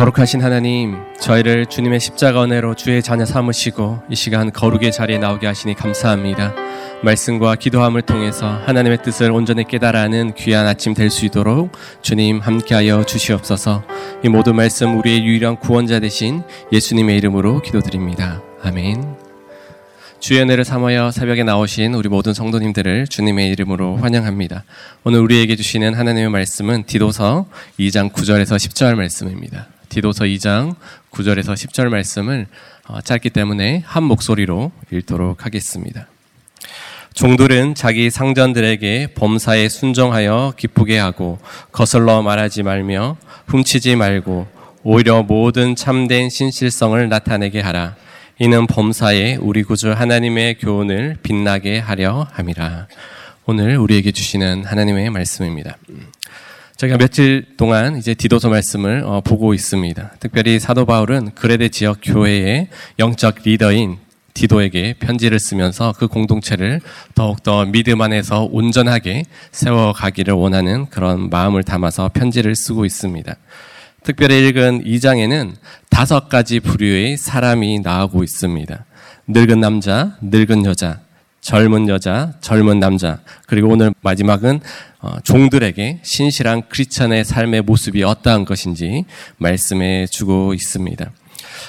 거룩하신 하나님, 저희를 주님의 십자가 은혜로 주의 자녀 삼으시고 이 시간 거룩의 자리에 나오게 하시니 감사합니다. 말씀과 기도함을 통해서 하나님의 뜻을 온전히 깨달아는 귀한 아침 될 수 있도록 주님 함께하여 주시옵소서. 이 모든 말씀 우리의 유일한 구원자 되신 예수님의 이름으로 기도드립니다. 아멘. 주의 은혜를 삼하여 새벽에 나오신 우리 모든 성도님들을 주님의 이름으로 환영합니다. 오늘 우리에게 주시는 하나님의 말씀은 디도서 2장 9절에서 10절 말씀입니다. 디도서 2장 9절에서 10절 말씀을 어, 짧기 때문에 한 목소리로 읽도록 하겠습니다. 종들은 자기 상전들에게 범사에 순종하여 기쁘게 하고 거슬러 말하지 말며 훔치지 말고 오히려 모든 참된 신실성을 나타내게 하라. 이는 범사에 우리 구주 하나님의 교훈을 빛나게 하려 함이라. 오늘 우리에게 주시는 하나님의 말씀입니다. 저희가 며칠 동안 이제 디도서 말씀을 어, 보고 있습니다. 특별히 사도 바울은 그레데 지역 교회의 영적 리더인 디도에게 편지를 쓰면서 그 공동체를 더욱더 믿음 안에서 온전하게 세워가기를 원하는 그런 마음을 담아서 편지를 쓰고 있습니다. 특별히 읽은 2장에는 다섯 가지 부류의 사람이 나오고 있습니다. 늙은 남자, 늙은 여자, 젊은 여자, 젊은 남자, 그리고 오늘 마지막은 어, 종들에게 신실한 크리스천의 삶의 모습이 어떠한 것인지 말씀해 주고 있습니다.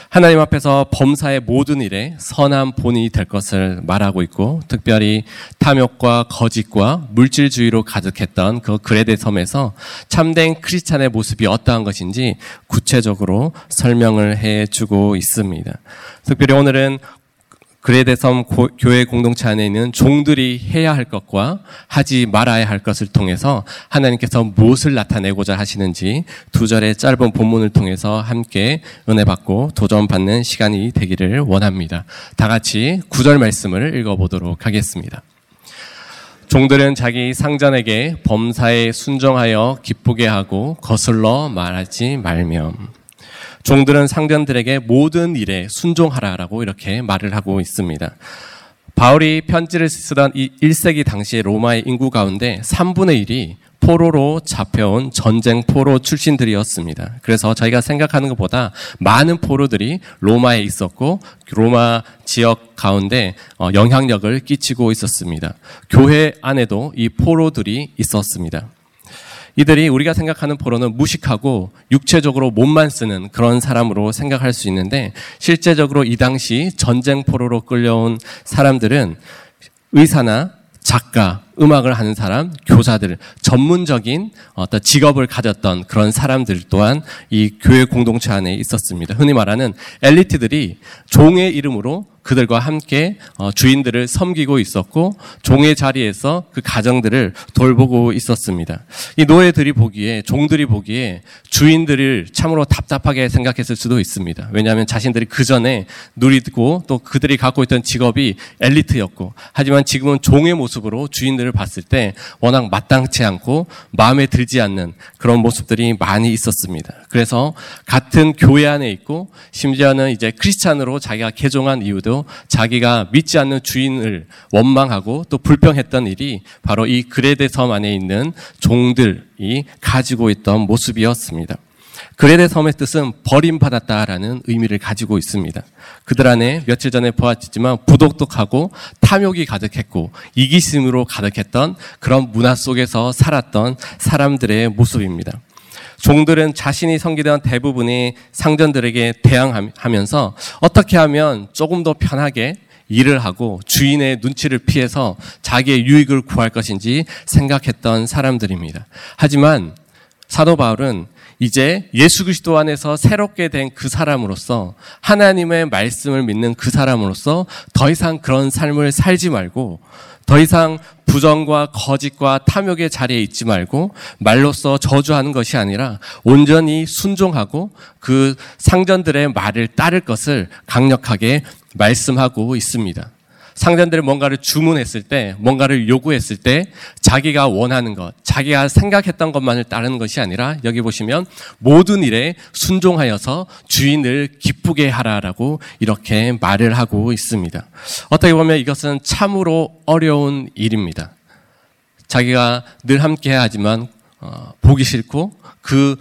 하나님 앞에서 범사의 모든 일에 선한 본인이 될 것을 말하고 있고 특별히 탐욕과 거짓과 물질주의로 가득했던 그 그레데 섬에서 참된 크리스찬의 모습이 어떠한 것인지 구체적으로 설명을 해 주고 있습니다. 특별히 오늘은 그레데섬 교회 공동체 안에 있는 종들이 해야 할 것과 하지 말아야 할 것을 통해서 하나님께서 무엇을 나타내고자 하시는지 두 절의 짧은 본문을 통해서 함께 은혜 받고 도전 받는 시간이 되기를 원합니다. 다 같이 구절 말씀을 읽어보도록 하겠습니다. 종들은 자기 상전에게 범사에 순종하여 기쁘게 하고 거슬러 말하지 말며 종들은 상전들에게 모든 일에 순종하라라고 이렇게 말을 하고 있습니다. 바울이 편지를 쓰던 이 1세기 당시의 로마의 인구 가운데 3분의 1이 포로로 잡혀온 전쟁 포로 출신들이었습니다. 그래서 저희가 생각하는 것보다 많은 포로들이 로마에 있었고 로마 지역 가운데 어, 영향력을 끼치고 있었습니다. 교회 안에도 이 포로들이 있었습니다. 이들이 우리가 생각하는 포로는 무식하고 육체적으로 몸만 쓰는 그런 사람으로 생각할 수 있는데 실제적으로 이 당시 전쟁 포로로 끌려온 사람들은 의사나 작가, 음악을 하는 사람, 교사들, 전문적인 어떤 직업을 가졌던 그런 사람들 또한 이 교회 공동체 안에 있었습니다. 흔히 말하는 엘리트들이 종의 이름으로 그들과 함께 어, 주인들을 섬기고 있었고 종의 자리에서 그 가정들을 돌보고 있었습니다. 이 노예들이 보기에 종들이 보기에 주인들을 참으로 답답하게 생각했을 수도 있습니다. 왜냐하면 자신들이 그 전에 누리고 또 그들이 갖고 있던 직업이 엘리트였고 하지만 지금은 종의 모습으로 주인들을 봤을 때 워낙 마땅치 않고 마음에 들지 않는 그런 모습들이 많이 있었습니다. 그래서 같은 교회 안에 있고 심지어는 이제 크리스찬으로 자기가 개종한 이유도 자기가 믿지 않는 주인을 원망하고 또 불평했던 일이 바로 이 그레데 섬 안에 있는 종들이 가지고 있던 모습이었습니다. 그레데 섬의 뜻은 버림받았다라는 의미를 가지고 있습니다. 그들 안에 며칠 전에 보았지만 부독독하고 탐욕이 가득했고 이기심으로 가득했던 그런 문화 속에서 살았던 사람들의 모습입니다. 종들은 자신이 섬기던 대부분의 상전들에게 대항하면서 어떻게 하면 조금 더 편하게 일을 하고 주인의 눈치를 피해서 자기의 유익을 구할 것인지 생각했던 사람들입니다. 하지만 사도 바울은 이제 예수 그리스도 안에서 새롭게 된 그 사람으로서 하나님의 말씀을 믿는 그 사람으로서 더 이상 그런 삶을 살지 말고 더 이상 부정과 거짓과 탐욕의 자리에 있지 말고 말로써 저주하는 것이 아니라 온전히 순종하고 그 상전들의 말을 따를 것을 강력하게 말씀하고 있습니다. 상전들이 뭔가를 주문했을 때, 뭔가를 요구했을 때, 자기가 원하는 것, 자기가 생각했던 것만을 따르는 것이 아니라, 여기 보시면, 모든 일에 순종하여서 주인을 기쁘게 하라라고 이렇게 말을 하고 있습니다. 어떻게 보면 이것은 참으로 어려운 일입니다. 자기가 늘 함께 하지만, 어, 보기 싫고, 그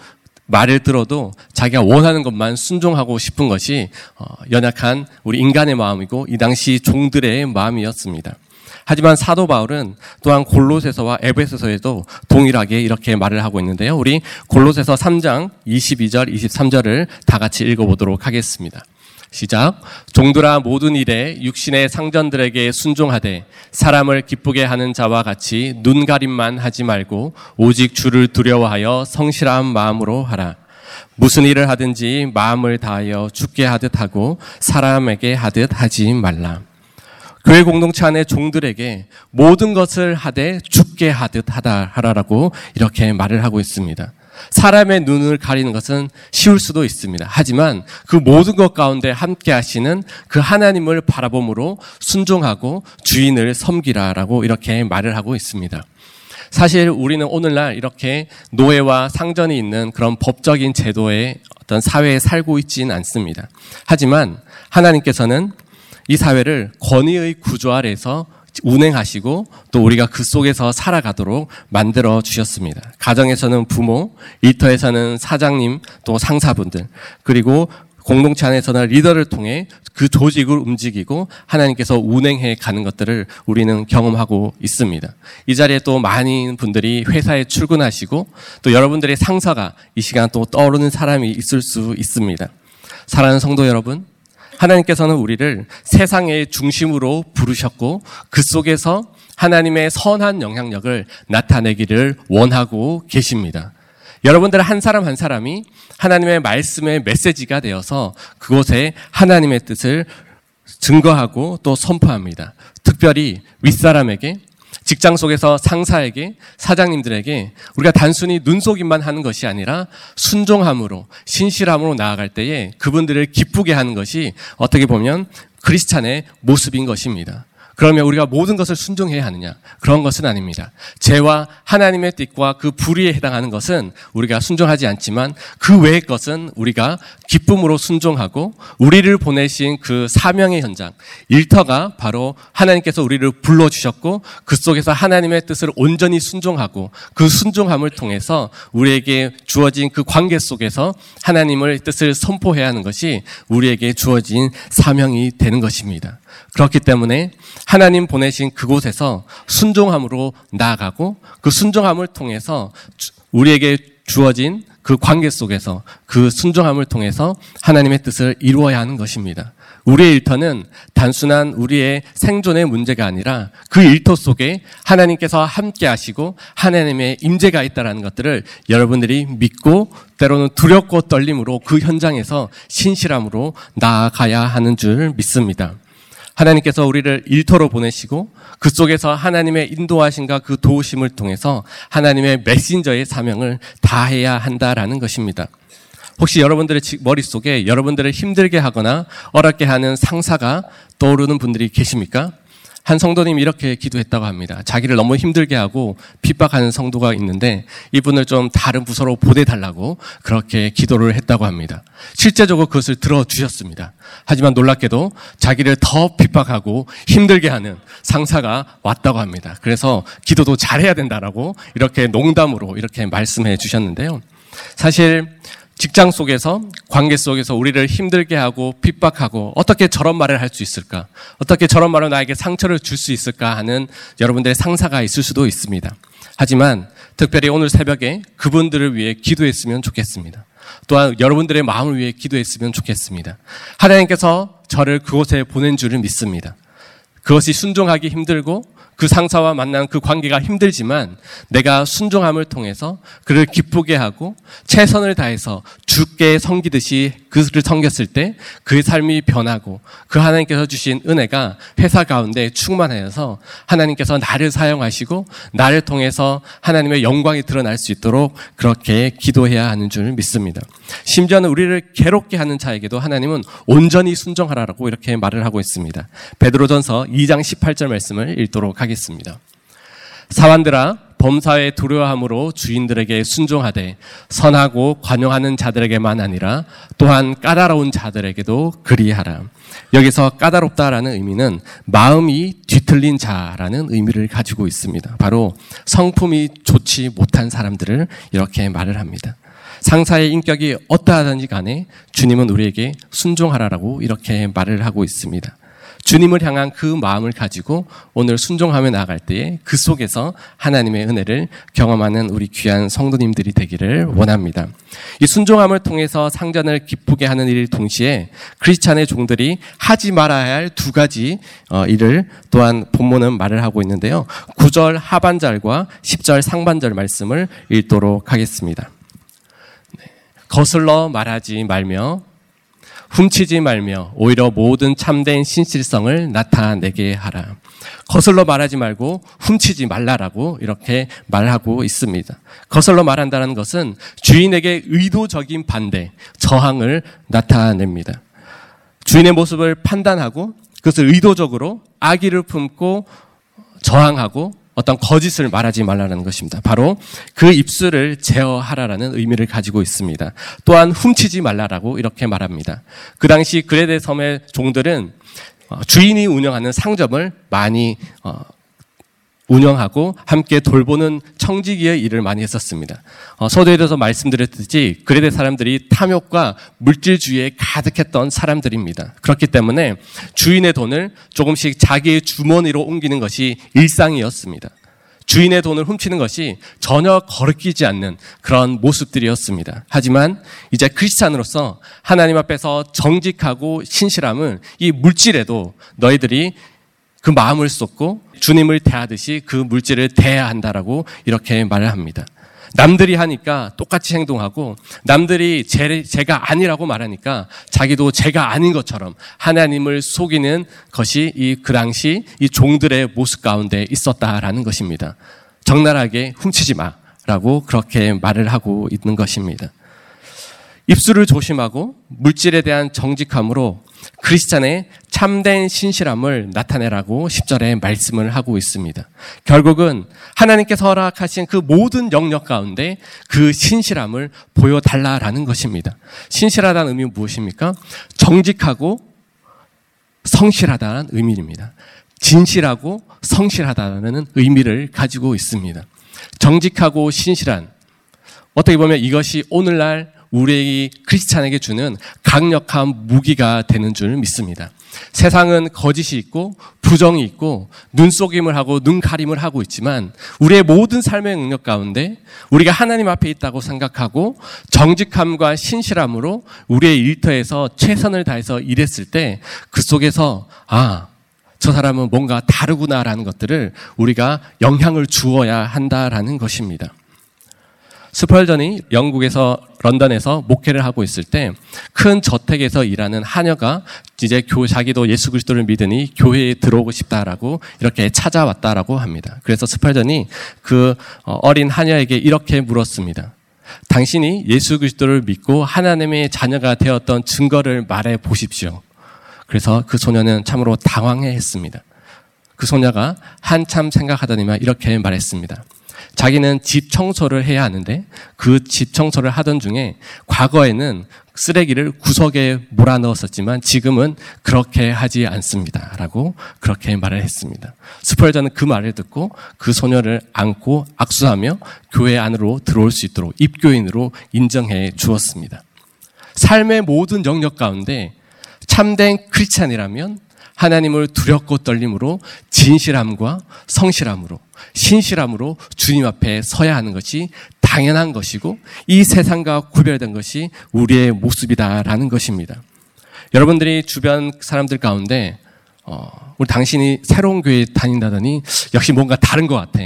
말을 들어도 자기가 원하는 것만 순종하고 싶은 것이 어, 연약한 우리 인간의 마음이고 이 당시 종들의 마음이었습니다. 하지만 사도 바울은 또한 골로새서와 에베소서에도 동일하게 이렇게 말을 하고 있는데요. 우리 골로새서 3장 22절, 23절을 다 같이 읽어보도록 하겠습니다. 시작. 종들아 모든 일에 육신의 상전들에게 순종하되 사람을 기쁘게 하는 자와 같이 눈 가림만 하지 말고 오직 주를 두려워하여 성실한 마음으로 하라. 무슨 일을 하든지 마음을 다하여 죽게 하듯 하고 사람에게 하듯 하지 말라. 교회 공동체 안의 종들에게 모든 것을 하되 죽게 하듯 하다 하라라고 이렇게 말을 하고 있습니다. 사람의 눈을 가리는 것은 쉬울 수도 있습니다. 하지만 그 모든 것 가운데 함께 하시는 그 하나님을 바라봄으로 순종하고 주인을 섬기라라고 이렇게 말을 하고 있습니다. 사실 우리는 오늘날 이렇게 노예와 상전이 있는 그런 법적인 제도의 어떤 사회에 살고 있지는 않습니다. 하지만 하나님께서는 이 사회를 권위의 구조 아래서 운행하시고 또 우리가 그 속에서 살아가도록 만들어 주셨습니다. 가정에서는 부모, 일터에서는 사장님, 또 상사분들, 그리고 공동체 안에서는 리더를 통해 그 조직을 움직이고 하나님께서 운행해 가는 것들을 우리는 경험하고 있습니다. 이 자리에 또 많은 분들이 회사에 출근하시고 또 여러분들의 상사가 이 시간 또 떠오르는 사람이 있을 수 있습니다. 사랑하는 성도 여러분, 하나님께서는 우리를 세상의 중심으로 부르셨고 그 속에서 하나님의 선한 영향력을 나타내기를 원하고 계십니다. 여러분들 한 사람 한 사람이 하나님의 말씀의 메시지가 되어서 그곳에 하나님의 뜻을 증거하고 또 선포합니다. 특별히 윗사람에게 직장 속에서 상사에게 사장님들에게 우리가 단순히 눈속임만 하는 것이 아니라 순종함으로 신실함으로 나아갈 때에 그분들을 기쁘게 하는 것이 어떻게 보면 크리스찬의 모습인 것입니다. 그러면 우리가 모든 것을 순종해야 하느냐? 그런 것은 아닙니다. 죄와 하나님의 뜻과 그 불의에 해당하는 것은 우리가 순종하지 않지만 그 외의 것은 우리가 기쁨으로 순종하고 우리를 보내신 그 사명의 현장, 일터가 바로 하나님께서 우리를 불러주셨고 그 속에서 하나님의 뜻을 온전히 순종하고 그 순종함을 통해서 우리에게 주어진 그 관계 속에서 하나님의 뜻을 선포해야 하는 것이 우리에게 주어진 사명이 되는 것입니다. 그렇기 때문에 하나님 보내신 그곳에서 순종함으로 나아가고 그 순종함을 통해서 우리에게 주어진 그 관계 속에서 그 순종함을 통해서 하나님의 뜻을 이루어야 하는 것입니다. 우리의 일터는 단순한 우리의 생존의 문제가 아니라 그 일터 속에 하나님께서 함께 하시고 하나님의 임재가 있다라는 것들을 여러분들이 믿고 때로는 두렵고 떨림으로 그 현장에서 신실함으로 나아가야 하는 줄 믿습니다. 하나님께서 우리를 일터로 보내시고 그 속에서 하나님의 인도하심과 그 도우심을 통해서 하나님의 메신저의 사명을 다해야 한다라는 것입니다. 혹시 여러분들의 머릿속에 여러분들을 힘들게 하거나 어렵게 하는 상사가 떠오르는 분들이 계십니까? 한 성도님이 이렇게 기도했다고 합니다. 자기를 너무 힘들게 하고 핍박하는 성도가 있는데 이분을 좀 다른 부서로 보내달라고 그렇게 기도를 했다고 합니다. 실제적으로 그것을 들어주셨습니다. 하지만 놀랍게도 자기를 더 핍박하고 힘들게 하는 상사가 왔다고 합니다. 그래서 기도도 잘해야 된다라고 이렇게 농담으로 이렇게 말씀해 주셨는데요. 사실 직장 속에서 관계 속에서 우리를 힘들게 하고 핍박하고 어떻게 저런 말을 할 수 있을까? 어떻게 저런 말로 나에게 상처를 줄 수 있을까 하는 여러분들의 상사가 있을 수도 있습니다. 하지만 특별히 오늘 새벽에 그분들을 위해 기도했으면 좋겠습니다. 또한 여러분들의 마음을 위해 기도했으면 좋겠습니다. 하나님께서 저를 그곳에 보낸 줄을 믿습니다. 그것이 순종하기 힘들고 그 상사와 만난 그 관계가 힘들지만 내가 순종함을 통해서 그를 기쁘게 하고 최선을 다해서 주께 섬기듯이 그를 섬겼을 때 그의 삶이 변하고 그 하나님께서 주신 은혜가 회사 가운데 충만하여서 하나님께서 나를 사용하시고 나를 통해서 하나님의 영광이 드러날 수 있도록 그렇게 기도해야 하는 줄 믿습니다. 심지어는 우리를 괴롭게 하는 자에게도 하나님은 온전히 순종하라고 이렇게 말을 하고 있습니다. 베드로전서 2장 18절 말씀을 읽도록 하겠습니다. 사완들아 범사에 두려워함으로 주인들에게 순종하되 선하고 관용하는 자들에게만 아니라 또한 까다로운 자들에게도 그리하라. 여기서 까다롭다라는 의미는 마음이 뒤틀린 자라는 의미를 가지고 있습니다. 바로 성품이 좋지 못한 사람들을 이렇게 말을 합니다. 상사의 인격이 어떠하든지 간에 주님은 우리에게 순종하라라고 이렇게 말을 하고 있습니다. 주님을 향한 그 마음을 가지고 오늘 순종하며 나아갈 때에 그 속에서 하나님의 은혜를 경험하는 우리 귀한 성도님들이 되기를 원합니다. 이 순종함을 통해서 상전을 기쁘게 하는 일 동시에 크리스찬의 종들이 하지 말아야 할 두 가지 어, 일을 또한 본문은 말을 하고 있는데요. 9절 하반절과 10절 상반절 말씀을 읽도록 하겠습니다. 네. 거슬러 말하지 말며 훔치지 말며 오히려 모든 참된 신실성을 나타내게 하라. 거슬러 말하지 말고 훔치지 말라라고 이렇게 말하고 있습니다. 거슬러 말한다는 것은 주인에게 의도적인 반대, 저항을 나타냅니다. 주인의 모습을 판단하고 그것을 의도적으로 악의를 품고 저항하고 어떤 거짓을 말하지 말라는 것입니다. 바로 그 입술을 제어하라라는 의미를 가지고 있습니다. 또한 훔치지 말라라고 이렇게 말합니다. 그 당시 그레데 섬의 종들은 어, 주인이 운영하는 상점을 많이 어, 운영하고 함께 돌보는 청지기의 일을 많이 했었습니다. 어, 서두에 대해서 말씀드렸듯이 그레데 사람들이 탐욕과 물질주의에 가득했던 사람들입니다. 그렇기 때문에 주인의 돈을 조금씩 자기의 주머니로 옮기는 것이 일상이었습니다. 주인의 돈을 훔치는 것이 전혀 거르끼지 않는 그런 모습들이었습니다. 하지만 이제 크리스찬으로서 하나님 앞에서 정직하고 신실함을 이 물질에도 너희들이 그 마음을 쏟고 주님을 대하듯이 그 물질을 대해야 한다라고 이렇게 말을 합니다. 남들이 하니까 똑같이 행동하고 남들이 제, 제가 아니라고 말하니까 자기도 제가 아닌 것처럼 하나님을 속이는 것이 이 그 당시 이 종들의 모습 가운데 있었다라는 것입니다. 적나라하게 훔치지 마라고 그렇게 말을 하고 있는 것입니다. 입술을 조심하고 물질에 대한 정직함으로 크리스찬의 참된 신실함을 나타내라고 10절에 말씀을 하고 있습니다. 결국은 하나님께서 허락하신 그 모든 영역 가운데 그 신실함을 보여달라라는 것입니다. 신실하다는 의미는 무엇입니까? 정직하고 성실하다는 의미입니다. 진실하고 성실하다는 의미를 가지고 있습니다. 정직하고 신실한 어떻게 보면 이것이 오늘날 우리 크리스찬에게 주는 강력한 무기가 되는 줄 믿습니다. 세상은 거짓이 있고 부정이 있고 눈속임을 하고 눈가림을 하고 있지만 우리의 모든 삶의 능력 가운데 우리가 하나님 앞에 있다고 생각하고 정직함과 신실함으로 우리의 일터에서 최선을 다해서 일했을 때 그 속에서 아, 저 사람은 뭔가 다르구나라는 것들을 우리가 영향을 주어야 한다라는 것입니다. 스펄전이 영국에서 런던에서 목회를 하고 있을 때 큰 저택에서 일하는 하녀가 이제 교 자기도 예수 그리스도를 믿으니 교회에 들어오고 싶다라고 이렇게 찾아왔다라고 합니다. 그래서 스펄전이 그 어, 어린 하녀에게 이렇게 물었습니다. 당신이 예수 그리스도를 믿고 하나님의 자녀가 되었던 증거를 말해 보십시오. 그래서 그 소녀는 참으로 당황해 했습니다. 그 소녀가 한참 생각하더니만 이렇게 말했습니다. 자기는 집 청소를 해야 하는데 그 집 청소를 하던 중에 과거에는 쓰레기를 구석에 몰아 넣었었지만 지금은 그렇게 하지 않습니다. 라고 그렇게 말을 했습니다. 스펄전은 그 말을 듣고 그 소녀를 안고 악수하며 교회 안으로 들어올 수 있도록 입교인으로 인정해 주었습니다. 삶의 모든 영역 가운데 참된 크리스찬이라면 하나님을 두렵고 떨림으로 진실함과 성실함으로 신실함으로 주님 앞에 서야 하는 것이 당연한 것이고 이 세상과 구별된 것이 우리의 모습이다라는 것입니다. 여러분들이 주변 사람들 가운데 어, 우리 당신이 새로운 교회 다닌다더니 역시 뭔가 다른 것 같아.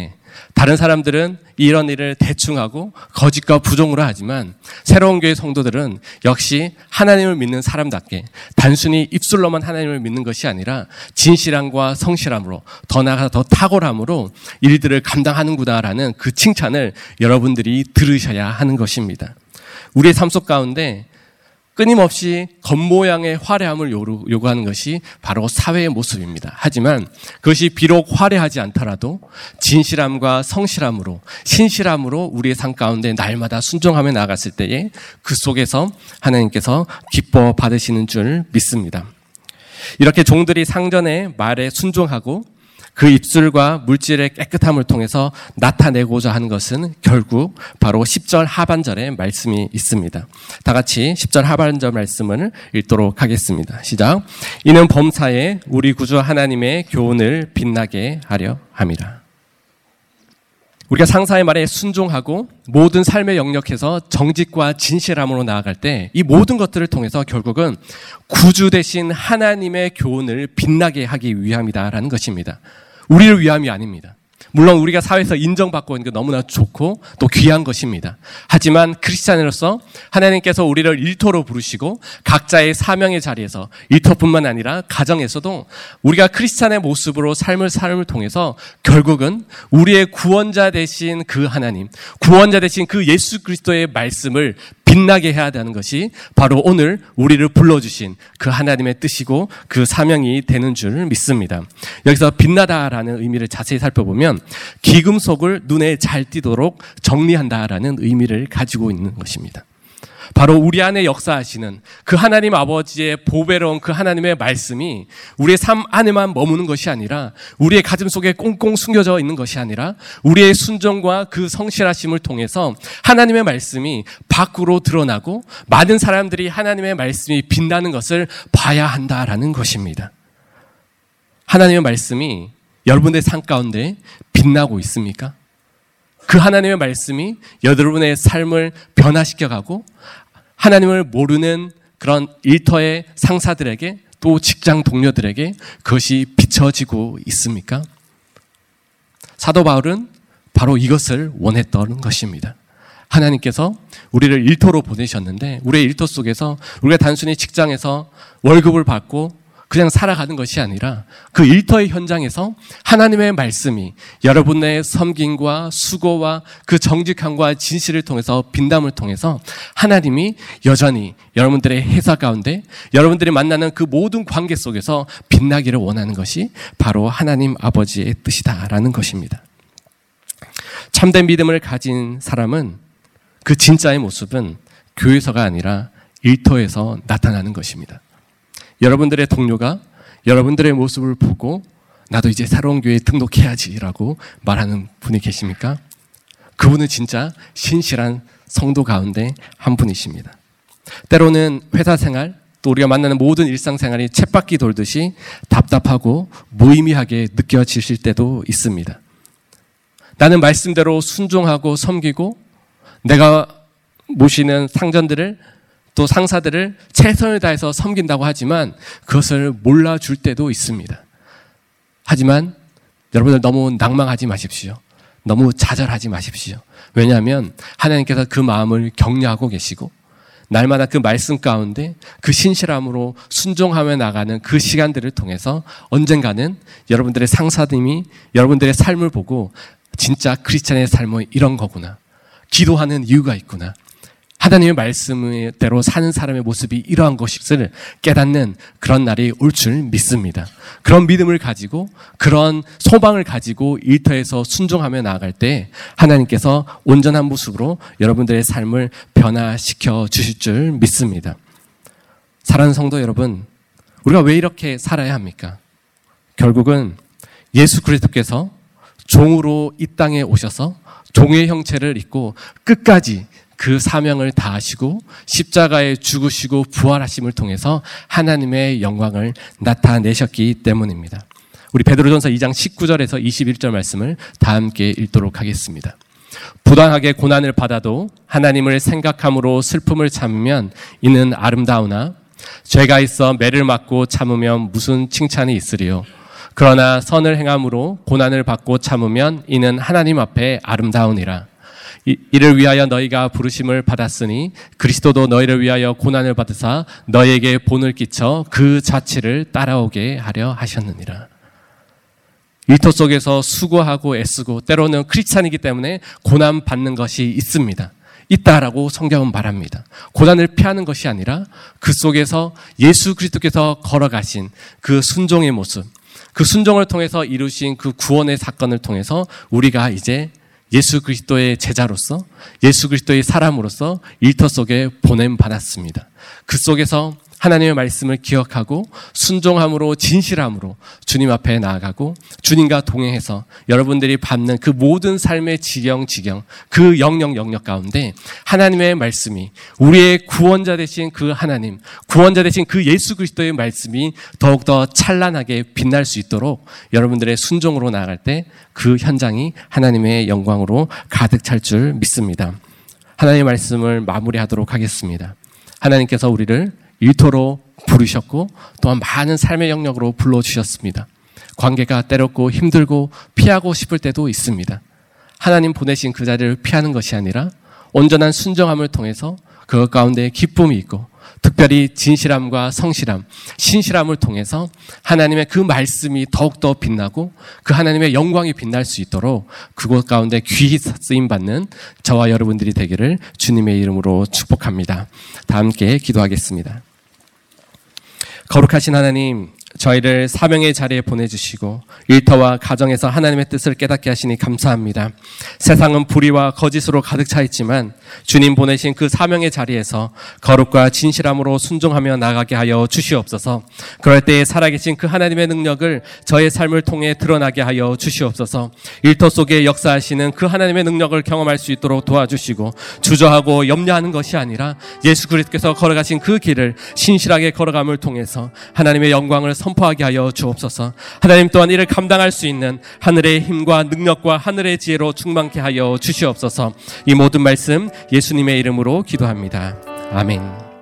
다른 사람들은 이런 일을 대충 하고 거짓과 부정으로 하지만 새로운 교회 성도들은 역시 하나님을 믿는 사람답게 단순히 입술로만 하나님을 믿는 것이 아니라 진실함과 성실함으로 더 나아가 더 탁월함으로 일들을 감당하는구나라는 그 칭찬을 여러분들이 들으셔야 하는 것입니다. 우리의 삶 속 가운데 끊임없이 겉모양의 화려함을 요구하는 것이 바로 사회의 모습입니다. 하지만 그것이 비록 화려하지 않더라도 진실함과 성실함으로 신실함으로 우리의 삶 가운데 날마다 순종하며 나갔을 때에 그 속에서 하나님께서 기뻐 받으시는 줄 믿습니다. 이렇게 종들이 상전의 말에 순종하고 그 입술과 물질의 깨끗함을 통해서 나타내고자 하는 것은 결국 바로 10절 하반절에 말씀이 있습니다. 다 같이 10절 하반절 말씀을 읽도록 하겠습니다. 시작. 이는 범사에 우리 구주 하나님의 교훈을 빛나게 하려 함이라. 우리가 상사의 말에 순종하고 모든 삶의 영역에서 정직과 진실함으로 나아갈 때 이 모든 것들을 통해서 결국은 구주 대신 하나님의 교훈을 빛나게 하기 위함이다라는 것입니다. 우리를 위함이 아닙니다. 물론 우리가 사회에서 인정받고 있는 게 너무나 좋고 또 귀한 것입니다. 하지만 크리스찬으로서 하나님께서 우리를 일터로 부르시고 각자의 사명의 자리에서 일터뿐만 아니라 가정에서도 우리가 크리스찬의 모습으로 삶을 삶을 통해서 결국은 우리의 구원자 되신 그 하나님, 구원자 되신 그 예수 그리스도의 말씀을 빛나게 해야 되는 것이 바로 오늘 우리를 불러주신 그 하나님의 뜻이고 그 사명이 되는 줄 믿습니다. 여기서 빛나다라는 의미를 자세히 살펴보면 기금속을 눈에 잘 띄도록 정리한다라는 의미를 가지고 있는 것입니다. 바로 우리 안에 역사하시는 그 하나님 아버지의 보배로운 그 하나님의 말씀이 우리의 삶 안에만 머무는 것이 아니라 우리의 가슴 속에 꽁꽁 숨겨져 있는 것이 아니라 우리의 순종과 그 성실하심을 통해서 하나님의 말씀이 밖으로 드러나고 많은 사람들이 하나님의 말씀이 빛나는 것을 봐야 한다라는 것입니다. 하나님의 말씀이 여러분의 삶 가운데 빛나고 있습니까? 그 하나님의 말씀이 여러분의 삶을 변화시켜가고 하나님을 모르는 그런 일터의 상사들에게 또 직장 동료들에게 그것이 비춰지고 있습니까? 사도 바울은 바로 이것을 원했던 것입니다. 하나님께서 우리를 일터로 보내셨는데 우리의 일터 속에서 우리가 단순히 직장에서 월급을 받고 그냥 살아가는 것이 아니라 그 일터의 현장에서 하나님의 말씀이 여러분의 섬김과 수고와 그 정직함과 진실을 통해서 빈담을 통해서 하나님이 여전히 여러분들의 회사 가운데 여러분들이 만나는 그 모든 관계 속에서 빛나기를 원하는 것이 바로 하나님 아버지의 뜻이다라는 것입니다. 참된 믿음을 가진 사람은 그 진짜의 모습은 교회에서가 아니라 일터에서 나타나는 것입니다. 여러분들의 동료가 여러분들의 모습을 보고 나도 이제 새로운 교회에 등록해야지라고 말하는 분이 계십니까? 그분은 진짜 신실한 성도 가운데 한 분이십니다. 때로는 회사 생활, 또 우리가 만나는 모든 일상생활이 쳇바퀴 돌듯이 답답하고 무의미하게 느껴지실 때도 있습니다. 나는 말씀대로 순종하고 섬기고 내가 모시는 상전들을 또 상사들을 최선을 다해서 섬긴다고 하지만 그것을 몰라줄 때도 있습니다. 하지만 여러분들 너무 낭망하지 마십시오. 너무 좌절하지 마십시오. 왜냐하면 하나님께서 그 마음을 격려하고 계시고 날마다 그 말씀 가운데 그 신실함으로 순종하며 나가는 그 시간들을 통해서 언젠가는 여러분들의 상사님이 여러분들의 삶을 보고 진짜 크리스찬의 삶은 이런 거구나. 기도하는 이유가 있구나. 하나님의 말씀대로 사는 사람의 모습이 이러한 것을 깨닫는 그런 날이 올 줄 믿습니다. 그런 믿음을 가지고 그런 소망을 가지고 일터에서 순종하며 나아갈 때 하나님께서 온전한 모습으로 여러분들의 삶을 변화시켜 주실 줄 믿습니다. 사랑하는 성도 여러분, 우리가 왜 이렇게 살아야 합니까? 결국은 예수 그리스도께서 종으로 이 땅에 오셔서 종의 형체를 입고 끝까지 그 사명을 다하시고 십자가에 죽으시고 부활하심을 통해서 하나님의 영광을 나타내셨기 때문입니다. 우리 베드로전서 2장 19절에서 21절 말씀을 다 함께 읽도록 하겠습니다. 부당하게 고난을 받아도 하나님을 생각함으로 슬픔을 참으면 이는 아름다우나 죄가 있어 매를 맞고 참으면 무슨 칭찬이 있으리요. 그러나 선을 행함으로 고난을 받고 참으면 이는 하나님 앞에 아름다우니라. 이를 위하여 너희가 부르심을 받았으니 그리스도도 너희를 위하여 고난을 받으사 너희에게 본을 끼쳐 그 자취를 따라오게 하려 하셨느니라. 일터 속에서 수고하고 애쓰고 때로는 크리스찬이기 때문에 고난 받는 것이 있습니다. 있다라고 성경은 말합니다. 고난을 피하는 것이 아니라 그 속에서 예수 그리스도께서 걸어가신 그 순종의 모습, 그 순종을 통해서 이루신 그 구원의 사건을 통해서 우리가 이제 예수 그리스도의 제자로서 예수 그리스도의 사람으로서 일터 속에 보냄 받았습니다. 그 속에서 하나님의 말씀을 기억하고 순종함으로 진실함으로 주님 앞에 나아가고 주님과 동행해서 여러분들이 받는 그 모든 삶의 지경 지경 그 영역 영역 가운데 하나님의 말씀이 우리의 구원자 되신 그 하나님 구원자 되신 그 예수 그리스도의 말씀이 더욱 더 찬란하게 빛날 수 있도록 여러분들의 순종으로 나아갈 때 그 현장이 하나님의 영광으로 가득 찰 줄 믿습니다. 하나님의 말씀을 마무리하도록 하겠습니다. 하나님께서 우리를 일토로 부르셨고 또한 많은 삶의 영역으로 불러주셨습니다. 관계가 때롭고 힘들고 피하고 싶을 때도 있습니다. 하나님 보내신 그 자리를 피하는 것이 아니라 온전한 순정함을 통해서 그 가운데 기쁨이 있고 특별히 진실함과 성실함, 신실함을 통해서 하나님의 그 말씀이 더욱더 빛나고 그 하나님의 영광이 빛날 수 있도록 그곳 가운데 귀히 쓰임 받는 저와 여러분들이 되기를 주님의 이름으로 축복합니다. 다 함께 기도하겠습니다. 거룩하신 하나님, 저희를 사명의 자리에 보내주시고 일터와 가정에서 하나님의 뜻을 깨닫게 하시니 감사합니다. 세상은 불의와 거짓으로 가득 차 있지만 주님 보내신 그 사명의 자리에서 거룩과 진실함으로 순종하며 나가게 하여 주시옵소서. 그럴 때에 살아계신 그 하나님의 능력을 저의 삶을 통해 드러나게 하여 주시옵소서. 일터 속에 역사하시는 그 하나님의 능력을 경험할 수 있도록 도와주시고 주저하고 염려하는 것이 아니라 예수 그리스도께서 걸어가신 그 길을 신실하게 걸어감을 통해서 하나님의 영광을 선포하게 하여 주옵소서. 하나님 또한 이를 감당할 수 있는 하늘의 힘과 능력과 하늘의 지혜로 충만케 하여 주시옵소서. 이 모든 말씀 예수님의 이름으로 기도합니다. 아멘.